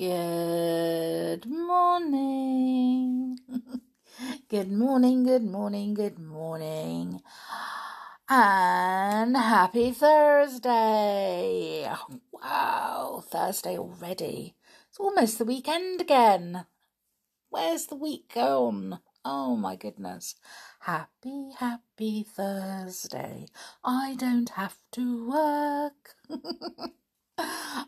Good morning. good morning, good morning, good morning. And happy Thursday. Wow, Thursday already. It's almost the weekend again. Where's the week gone? Oh my goodness. Happy, happy Thursday. I don't have to work.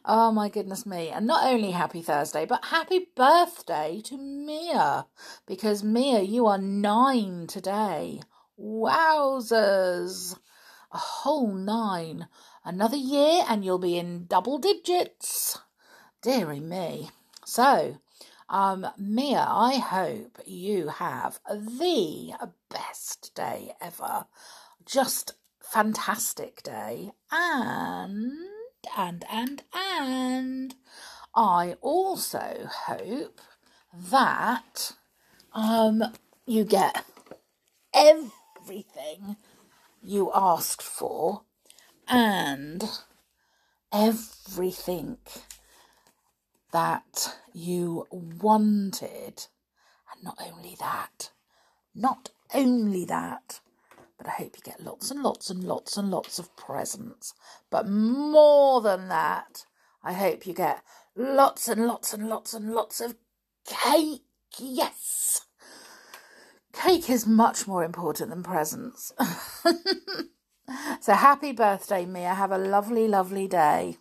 oh my goodness me. And not only happy Thursday, but happy birthday to Mia. Because Mia, you are nine today. Wowzers. A whole nine. Another year and you'll be in double digits. Deary me. So, um, Mia, I hope you have the best day ever. Just fantastic day. And and, and, and I also hope that um, you get everything you asked for and everything that you wanted. And not only that, not only that, but I hope you get lots and lots and lots and lots of presents. But more than that, I hope you get lots and lots and lots and lots of cake. Yes! Cake is much more important than presents. so happy birthday, Mia. Have a lovely, lovely day.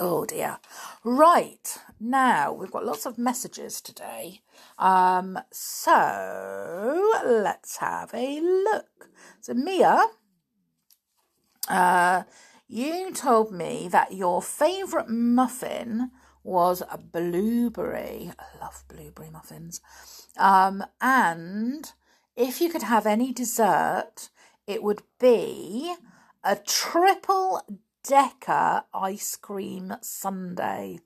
Oh dear. Right. Now we've got lots of messages today. Um, so let's have a look. So Mia, uh, you told me that your favourite muffin was a blueberry. I love blueberry muffins. Um, and if you could have any dessert, it would be a triple decker ice cream sundae.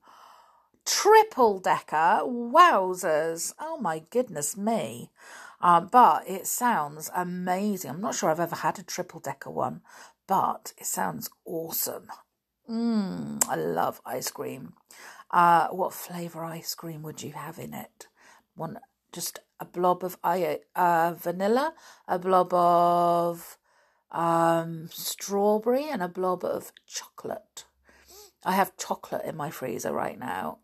Triple decker, wowzers! Oh my goodness me. Um, but it sounds amazing. I'm not sure I've ever had a triple decker one, but it sounds awesome. Mmm, I love ice cream. Uh, what flavour ice cream would you have in it? One, just a blob of uh, vanilla, a blob of um, strawberry and a blob of chocolate. I have chocolate in my freezer right now.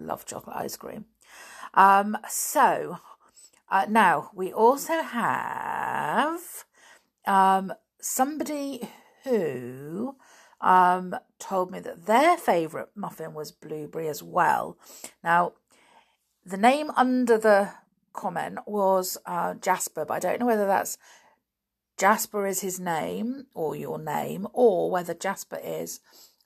Love chocolate ice cream. Um, so uh, now we also have um, somebody who um, told me that their favourite muffin was blueberry as well. Now, the name under the comment was uh, Jasper, but I don't know whether that's Jasper is his name or your name, or whether Jasper is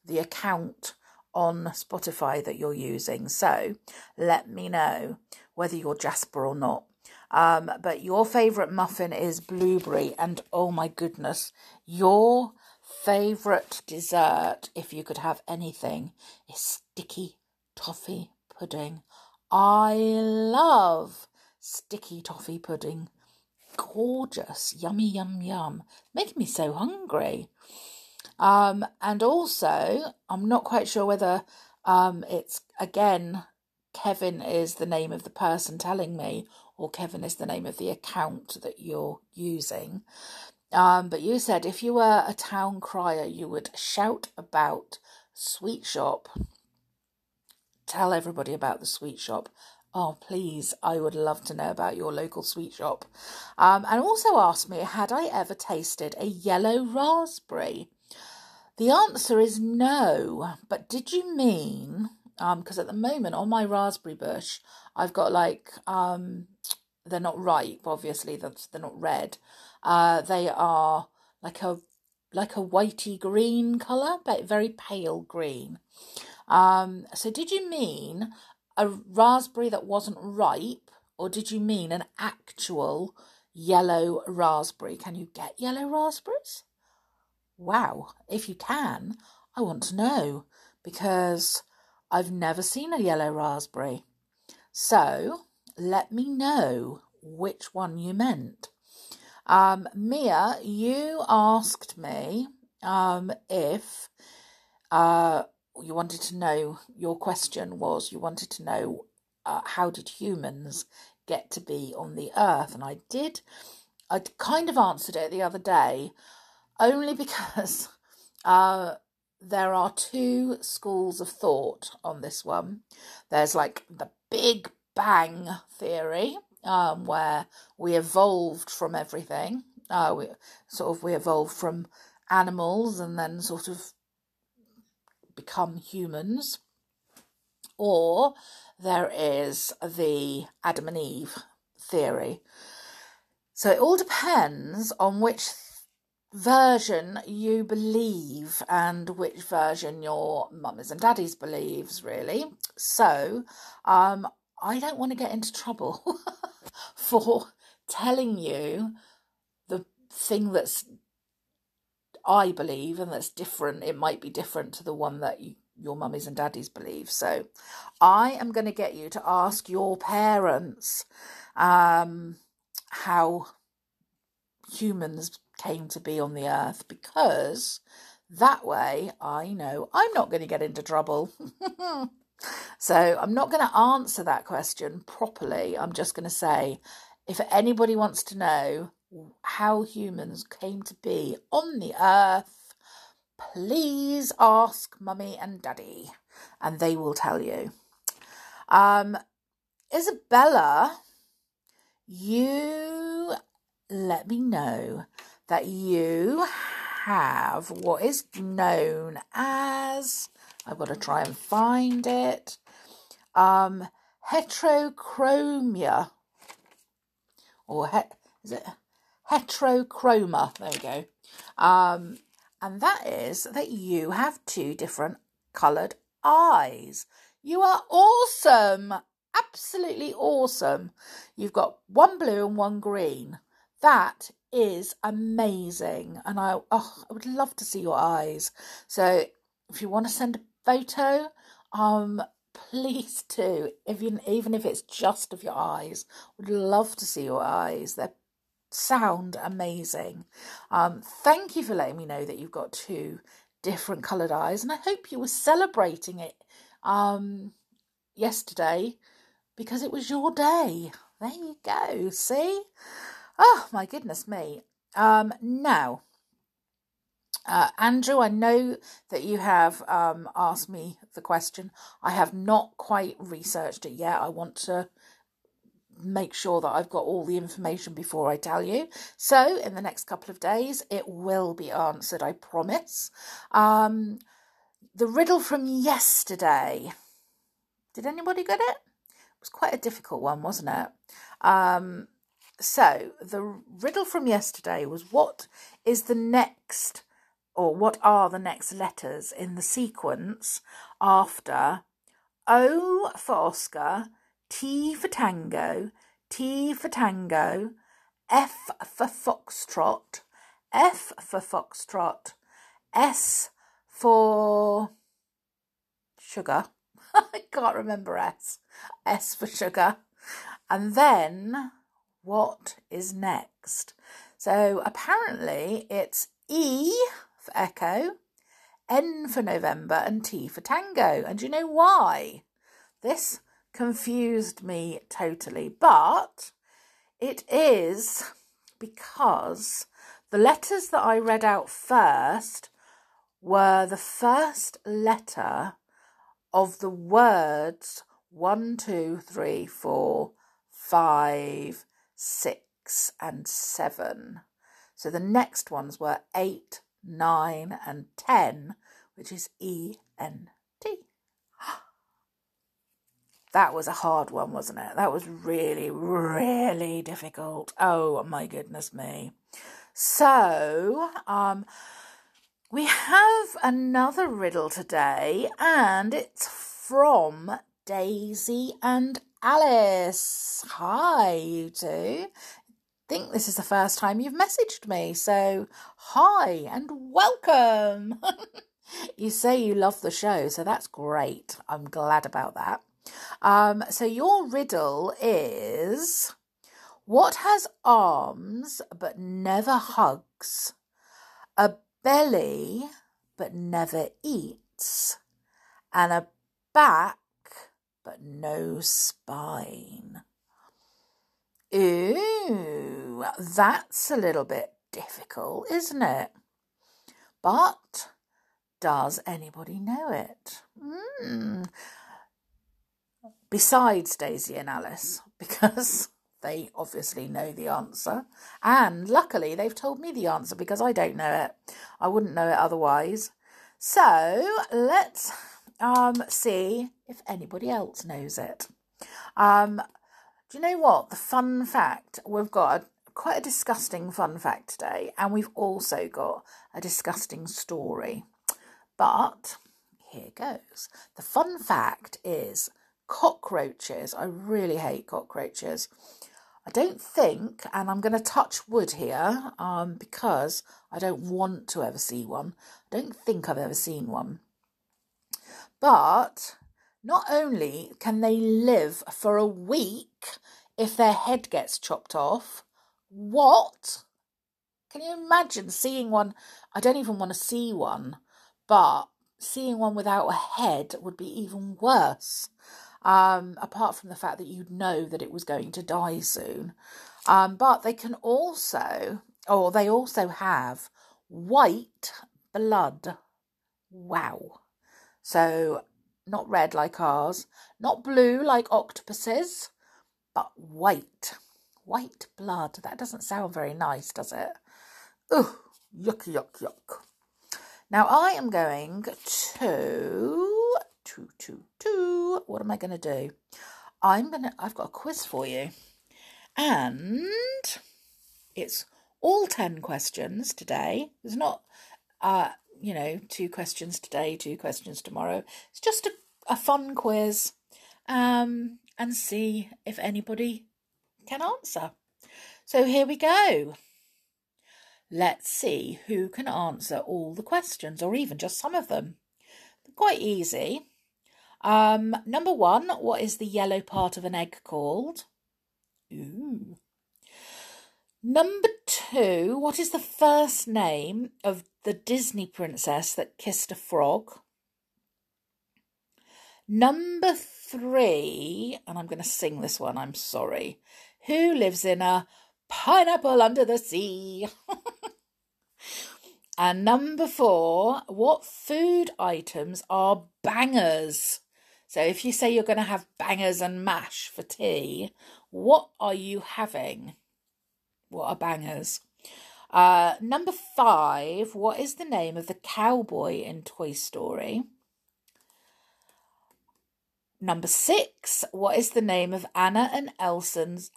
the account on Spotify that you're using. So let me know whether you're Jasper or not. Um, but your favourite muffin is blueberry, and oh my goodness, your favourite dessert, if you could have anything, is sticky toffee pudding. I love sticky toffee pudding gorgeous. Yummy, yum, yum. Making me so hungry. Um, and also, I'm not quite sure whether um, it's again Kevin is the name of the person telling me, or Kevin is the name of the account that you're using. Um, but you said if you were a town crier, you would shout about sweet shop. Tell everybody about the sweet shop Oh, please, I would love to know about your local sweet shop. Um, and also asked me, had I ever tasted a yellow raspberry? The answer is no, but did you mean, because um, at the moment on my raspberry bush, I've got like, um, they're not ripe, obviously, they're not red. Uh, they are like a like a whitey green colour, but very pale green. Um, so did you mean a raspberry that wasn't ripe, or did you mean an actual yellow raspberry? Can you get yellow raspberries? Wow, if you can, I want to know because I've never seen a yellow raspberry. So let me know which one you meant. Um, Mia, you asked me um, if uh, you wanted to know, your question was you wanted to know uh, how did humans get to be on the earth? And I did, I kind of answered it the other day, only because uh, there are two schools of thought on this one. There's like the Big Bang theory, um, where we evolved from everything. Uh, we sort of we evolved from animals and then sort of become humans. Or there is the Adam and Eve theory. So it all depends on which version you believe and which version your mummies and daddies believes really. So um i don't want to get into trouble for telling you the thing that's i believe and that's different. It might be different to the one that you, your mummies and daddies believe. So i am going to get you to ask your parents um how humans came to be on the earth because that way I know I'm not going to get into trouble. so I'm not going to answer that question properly. I'm just going to say if anybody wants to know how humans came to be on the earth, please ask mummy and daddy and they will tell you. Um, Isabella, you let me know that you have what is known as, I've got to try and find it, um, heterochromia. Or he, is it heterochroma? There we go. Um, and that is that you have two different coloured eyes. You are awesome. Absolutely awesome. You've got one blue and one green. That is amazing, and I oh, I would love to see your eyes. So if you want to send a photo, um, please do. You, even if it's just of your eyes, would love to see your eyes. They sound amazing. Um, thank you for letting me know that you've got two different coloured eyes, and I hope you were celebrating it um yesterday because it was your day. There you go. See. Oh my goodness me. Um, now, uh, Andrew, I know that you have um, asked me the question. I have not quite researched it yet. I want to make sure that I've got all the information before I tell you. So, in the next couple of days, it will be answered, I promise. Um, the riddle from yesterday. Did anybody get it? It was quite a difficult one, wasn't it? Um, so, the riddle from yesterday was what is the next, or what are the next letters in the sequence after O for Oscar, T for Tango, T for Tango, F for Foxtrot, F for Foxtrot, S for Sugar. I can't remember S. S for Sugar. And then what is next? So apparently it's E for echo, N for November, and T for tango. And you know why? This confused me totally, but it is because the letters that I read out first were the first letter of the words one, two, three, four, five, six, and seven. So the next ones were eight, nine, and ten, which is E N T. That was a hard one, wasn't it? That was really, really difficult. Oh my goodness me. So, um, we have another riddle today, and it's from Daisy and Alice. Hi, you two. think this is the first time you've messaged me, so hi and welcome. you say you love the show, so that's great. I'm glad about that. Um, so your riddle is what has arms but never hugs, a belly but never eats, and a back, but no spine. Ooh, that's a little bit difficult, isn't it? But does anybody know it? Mm. Besides Daisy and Alice, because they obviously know the answer. And luckily, they've told me the answer because I don't know it. I wouldn't know it otherwise. So let's um, see if anybody else knows it. Um, do you know what? The fun fact we've got a, quite a disgusting fun fact today, and we've also got a disgusting story. But here goes. The fun fact is cockroaches. I really hate cockroaches. I don't think, and I'm going to touch wood here um, because I don't want to ever see one. I don't think I've ever seen one. But not only can they live for a week if their head gets chopped off, what? Can you imagine seeing one? I don't even want to see one, but seeing one without a head would be even worse. Um, apart from the fact that you'd know that it was going to die soon. Um, but they can also, or they also have white blood. Wow. So, not red like ours, not blue like octopuses, but white. White blood. That doesn't sound very nice, does it? Ugh, yuck, yuck, yuck. Now I am going to, to, to, to, what am I going to do? I'm going to, I've got a quiz for you. And it's all 10 questions today. There's not uh, you know, two questions today, two questions tomorrow. It's just a, a fun quiz um, and see if anybody can answer. So here we go. Let's see who can answer all the questions or even just some of them. Quite easy. Um, number one, what is the yellow part of an egg called? Ooh. Number two, what is the first name of the Disney princess that kissed a frog? Number three, and I'm going to sing this one, I'm sorry. Who lives in a pineapple under the sea? and number four, what food items are bangers? So if you say you're going to have bangers and mash for tea, what are you having? What are bangers? Uh, number five, what is the name of the cowboy in Toy Story? Number six, what is the name of Anna and Elson's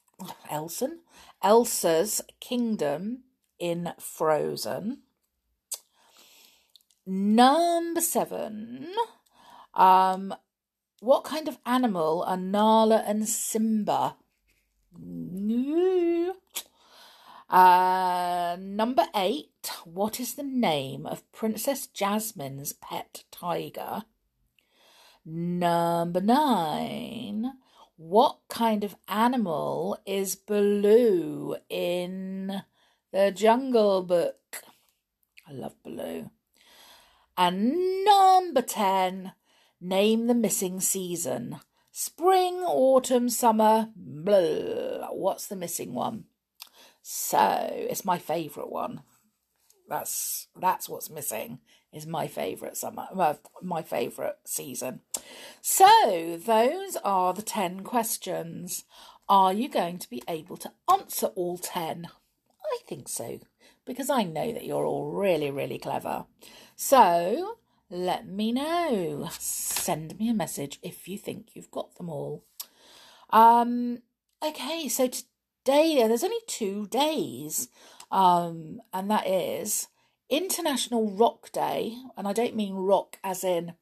Elson? Elsa's kingdom in Frozen? Number seven, um, what kind of animal are Nala and Simba? Uh, number eight. What is the name of Princess Jasmine's pet tiger? Number nine. What kind of animal is Baloo in the Jungle Book? I love Baloo. And number 10. Name the missing season. Spring, autumn, summer. Blah. What's the missing one? So it's my favourite one. That's that's what's missing. Is my favourite summer, well, my favourite season. So those are the ten questions. Are you going to be able to answer all ten? I think so, because I know that you're all really, really clever. So let me know. Send me a message if you think you've got them all. Um, okay, so day, there's only two days, um, and that is International Rock Day. And I don't mean rock as in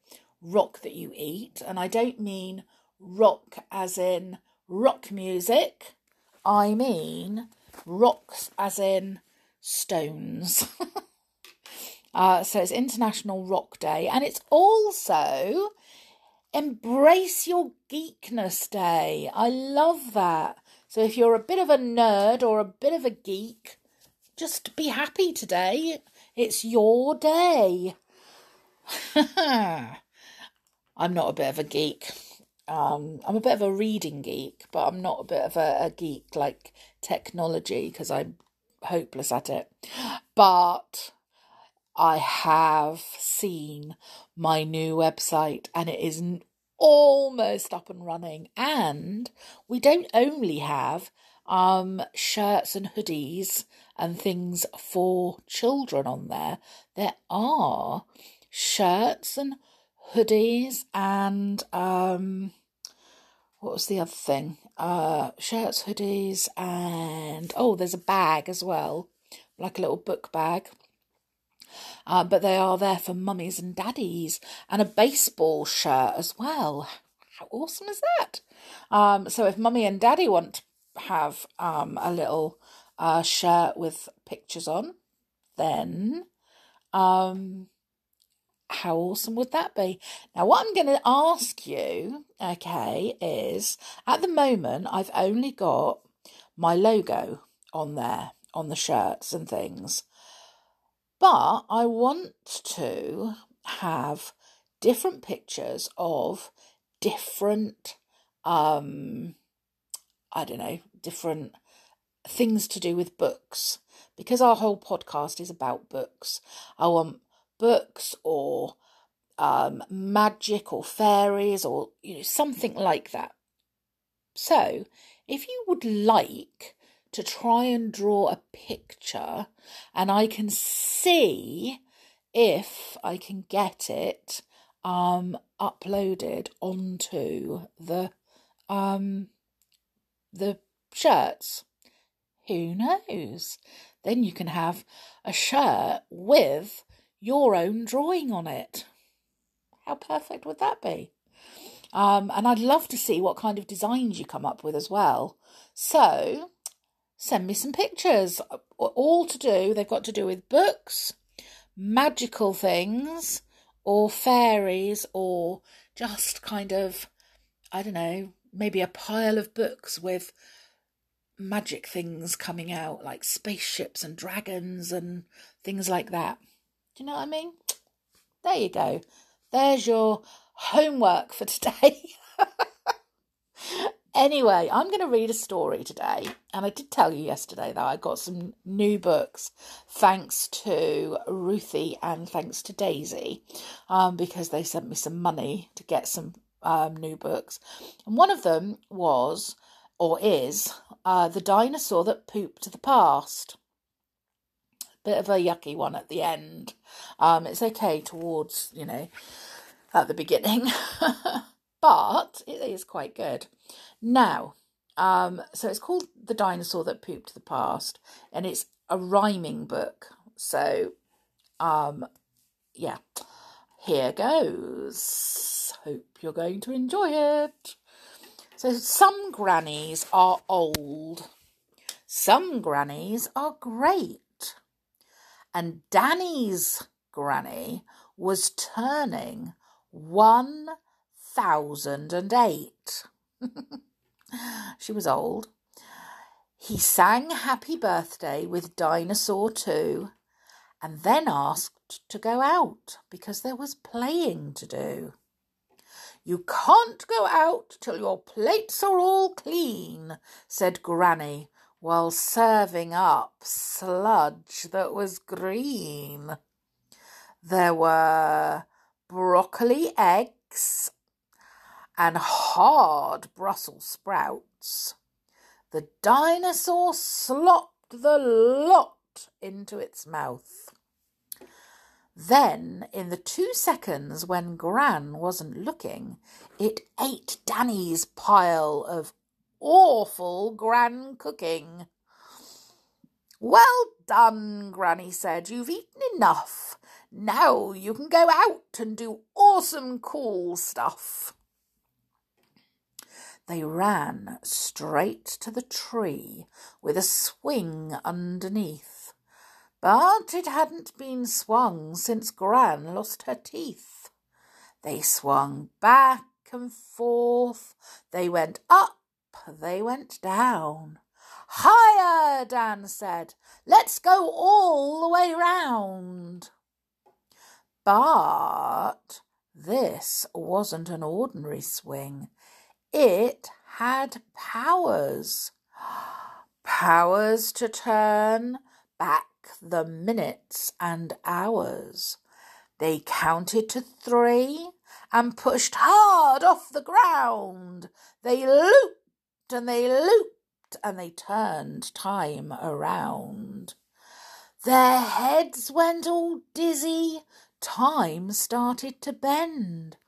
rock that you eat, and I don't mean rock as in rock music. I mean rocks as in stones. uh, so it's International Rock Day, and it's also Embrace Your Geekness Day. I love that. So if you're a bit of a nerd or a bit of a geek, just be happy today. It's your day. I'm not a bit of a geek. Um, I'm a bit of a reading geek, but I'm not a bit of a, a geek like technology because I'm hopeless at it. But I have seen my new website and it is almost up and running. And we don't only have um, shirts and hoodies and things for children on there, there are shirts and hoodies and um, what was the other thing? Uh, shirts, hoodies, and oh, there's a bag as well, like a little book bag. Uh, but they are there for mummies and daddies, and a baseball shirt as well. How awesome is that? Um, so if mummy and daddy want to have um, a little uh, shirt with pictures on, then um, how awesome would that be? Now, what I'm going to ask you, okay, is at the moment I've only got my logo on there on the shirts and things, but I want to have different pictures of different, um, I don't know, different things to do with books because our whole podcast is about books. I want books or um, magic or fairies or you know something like that. So, if you would like to try and draw a picture, and I can see if I can get it um, uploaded onto the um, the shirts. Who knows? Then you can have a shirt with your own drawing on it. How perfect would that be? Um, and I'd love to see what kind of designs you come up with as well. So send me some pictures. All to do, they've got to do with books, magical things, or fairies, or just kind of, I don't know, maybe a pile of books with magic things coming out, like spaceships and dragons and things like that. Do you know what I mean? There you go. There's your homework for today. anyway, I'm going to read a story today. And I did tell you yesterday that I got some new books thanks to Ruthie and thanks to Daisy um, because they sent me some money to get some um, new books. And one of them was, or is, uh, The Dinosaur That Pooped the Past bit of a yucky one at the end. Um, it's okay towards, you know, at the beginning, but it is quite good. Now, um, so it's called The Dinosaur That Pooped the Past, and it's a rhyming book. So, um, yeah, here goes. Hope you're going to enjoy it. So, some grannies are old, some grannies are great and Danny's granny was turning 1008. she was old. He sang Happy Birthday with Dinosaur too, and then asked to go out because there was playing to do. You can't go out till your plates are all clean, said Granny, while serving up sludge that was green. There were broccoli eggs and hard Brussels sprouts. The dinosaur slopped the lot into its mouth. Then, in the two seconds when Gran wasn't looking, it ate Danny's pile of awful gran cooking. Well done, Granny said. You've eaten enough. Now you can go out and do awesome cool stuff. They ran straight to the tree with a swing underneath. But it hadn't been swung since Gran lost her teeth. They swung back and forth. They went up they went down. Higher, Dan said. Let's go all the way round. But This wasn't an ordinary swing. It had powers. Powers to turn back the minutes and hours. They counted to three and pushed hard off the ground. They looped and they looped and they turned time around. Their heads went all dizzy. Time started to bend.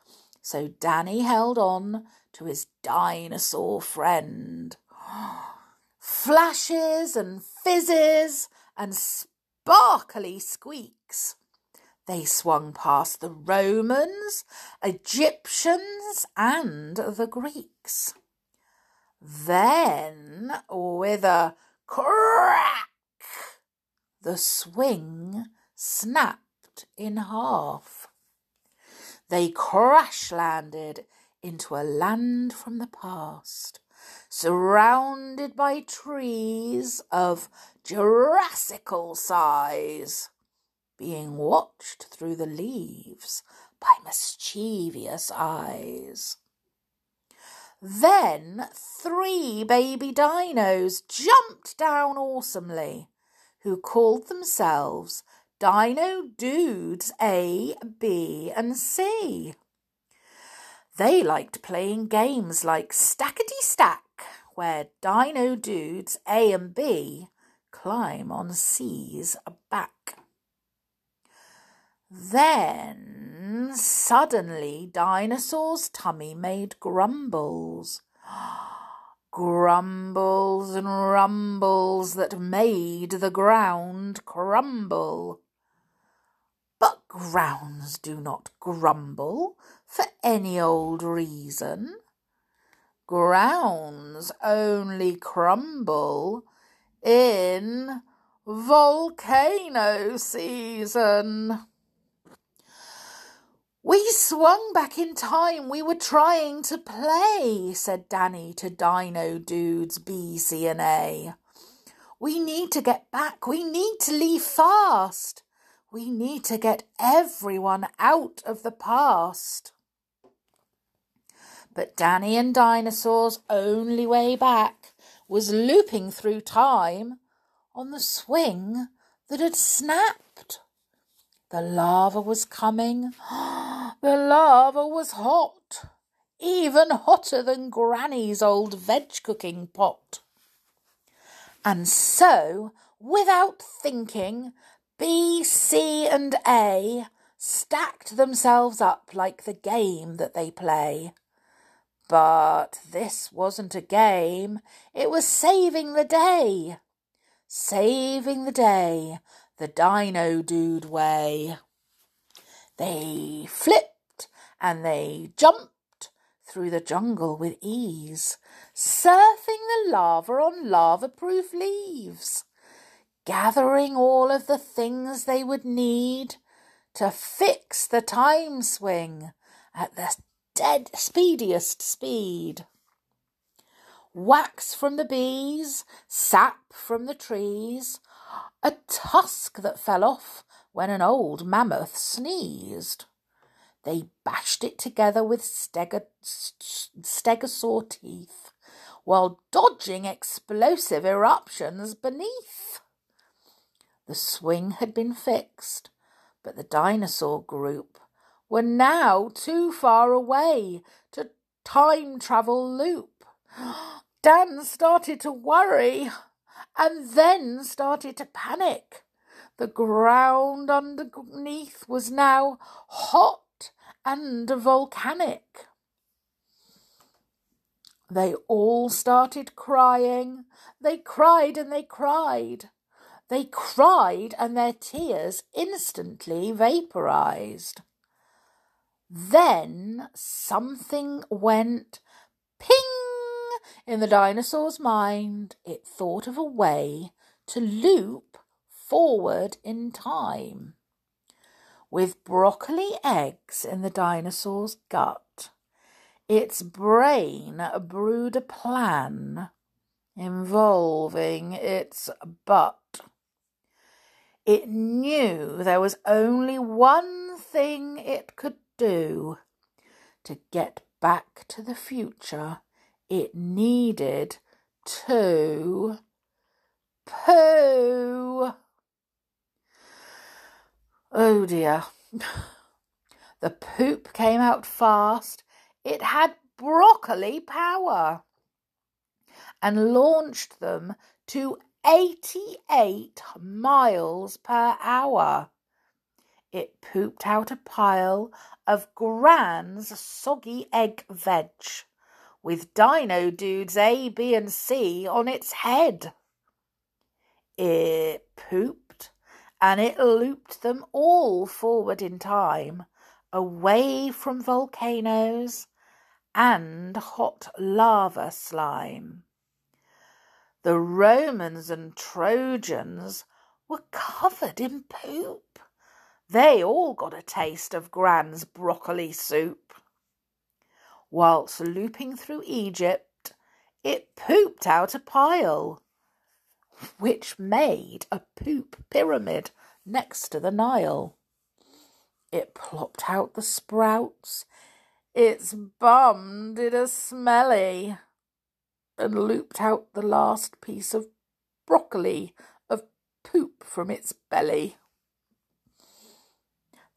So Danny held on to his dinosaur friend. Flashes and fizzes and sparkly squeaks. They swung past the Romans, Egyptians, and the Greeks. Then, with a crack, the swing snapped in half. They crash landed into a land from the past, surrounded by trees of Jurassical size being watched through the leaves by mischievous eyes. Then three baby dinos jumped down awesomely, who called themselves Dino Dudes A, B, and C. They liked playing games like Stackety Stack, where Dino Dudes A and B climb on C's back. Then suddenly Dinosaur's tummy made grumbles. grumbles and rumbles that made the ground crumble. But grounds do not grumble for any old reason. Grounds only crumble in volcano season. We swung back in time. We were trying to play, said Danny to Dino Dudes B, C, and A. We need to get back. We need to leave fast. We need to get everyone out of the past. But Danny and Dinosaur's only way back was looping through time on the swing that had snapped. The lava was coming. The lava was hot, even hotter than Granny's old veg cooking pot. And so, without thinking, B, C, and A stacked themselves up like the game that they play. But this wasn't a game, it was saving the day. Saving the day the Dino Dude way. They flipped and they jumped through the jungle with ease, surfing the lava on lava proof leaves, gathering all of the things they would need to fix the time swing at the dead speediest speed. Wax from the bees, sap from the trees, a tusk that fell off when an old mammoth sneezed. They bashed it together with stegosaur teeth while dodging explosive eruptions beneath. The swing had been fixed, but the dinosaur group were now too far away to time travel loop. Dan started to worry and then started to panic. The ground underneath was now hot and volcanic. They all started crying. They cried and they cried. They cried and their tears instantly vaporized. Then something went ping in the dinosaur's mind. It thought of a way to loop forward in time. With broccoli eggs in the dinosaur's gut, its brain brewed a plan involving its butt. It knew there was only one thing it could do? To get back to the future, it needed to poo. Oh dear. The poop came out fast. It had broccoli power and launched them to 88 miles per hour. It pooped out a pile of Gran's soggy egg veg with Dino Dudes A, B, and C on its head. It pooped and it looped them all forward in time, away from volcanoes and hot lava slime. The Romans and Trojans were covered in poop. They all got a taste of Gran's broccoli soup. Whilst looping through Egypt, it pooped out a pile, which made a poop pyramid next to the Nile. It plopped out the sprouts. Its bum did a smelly and looped out the last piece of broccoli of poop from its belly.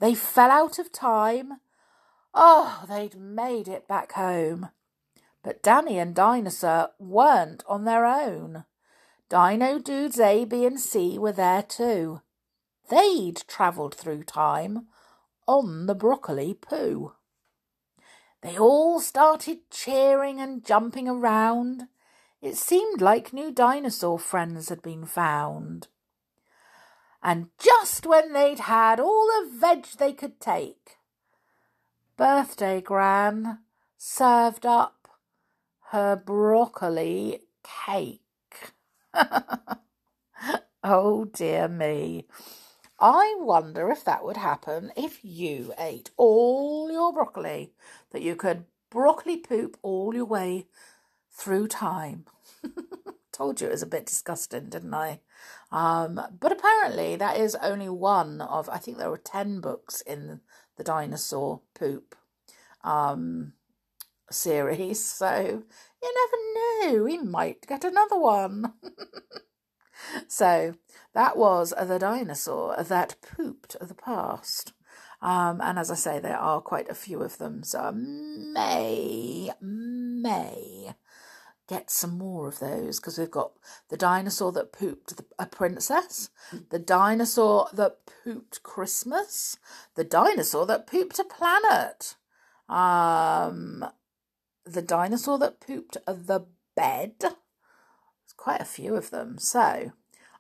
They fell out of time. Oh, they'd made it back home. But Danny and Dinosaur weren't on their own. Dino Dudes A, B, and C were there too. They'd travelled through time on the broccoli poo. They all started cheering and jumping around. It seemed like new dinosaur friends had been found. And just when they'd had all the veg they could take, Birthday Gran served up her broccoli cake. oh dear me. I wonder if that would happen if you ate all your broccoli, that you could broccoli poop all your way through time. Told you it was a bit disgusting, didn't I? Um, but apparently, that is only one of, I think there were 10 books in the dinosaur poop um, series. So you never know, we might get another one. so that was the dinosaur that pooped the past. Um, and as I say, there are quite a few of them, so I may, may get some more of those because we've got the dinosaur that pooped a princess, the dinosaur that pooped Christmas, the dinosaur that pooped a planet, um, the dinosaur that pooped the bed. There's quite a few of them, so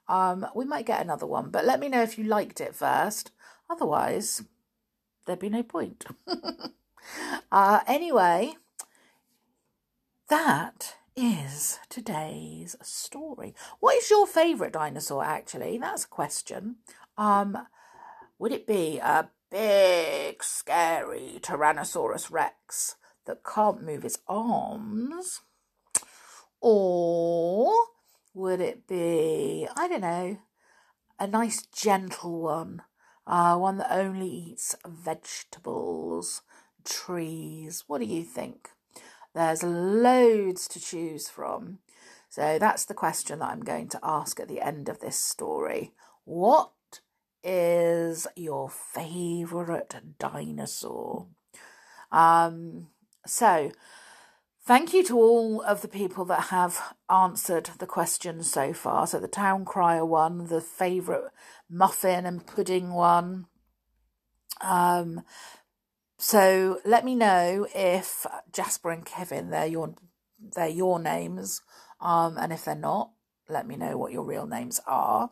um, we might get another one, but let me know if you liked it first. Otherwise, there'd be no point. uh, anyway, that is today's story. What is your favourite dinosaur, actually? That's a question. Um, would it be a big, scary Tyrannosaurus Rex that can't move its arms? Or would it be, I don't know, a nice gentle one, uh, one that only eats vegetables, trees? What do you think? There's loads to choose from. So that's the question that I'm going to ask at the end of this story. What is your favourite dinosaur? Um, so Thank you to all of the people that have answered the questions so far. So the town crier one, the favourite muffin and pudding one. Um, so let me know if Jasper and Kevin they're your they're your names. Um, and if they're not, let me know what your real names are.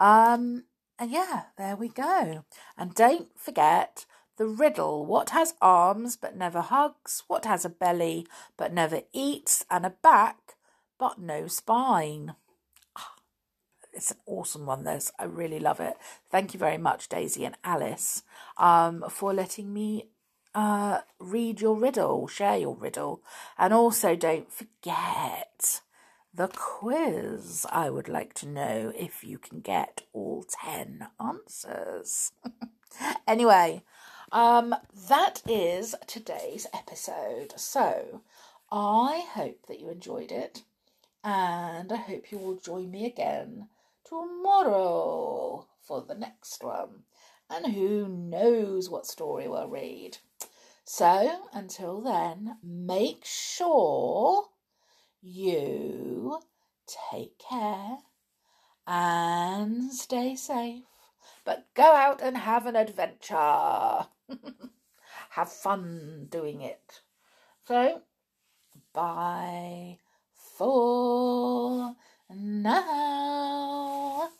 Um, and yeah, there we go. And don't forget the riddle what has arms but never hugs? What has a belly but never eats? And a back but no spine? Ah, it's an awesome one, this. I really love it. Thank you very much, Daisy and Alice, um, for letting me uh, read your riddle, share your riddle. And also, don't forget the quiz. I would like to know if you can get all 10 answers. anyway, Um, that is today's episode. So I hope that you enjoyed it, and I hope you will join me again tomorrow for the next one. And who knows what story we'll read. So until then, make sure you take care and stay safe. But go out and have an adventure. have fun doing it. So, bye for now.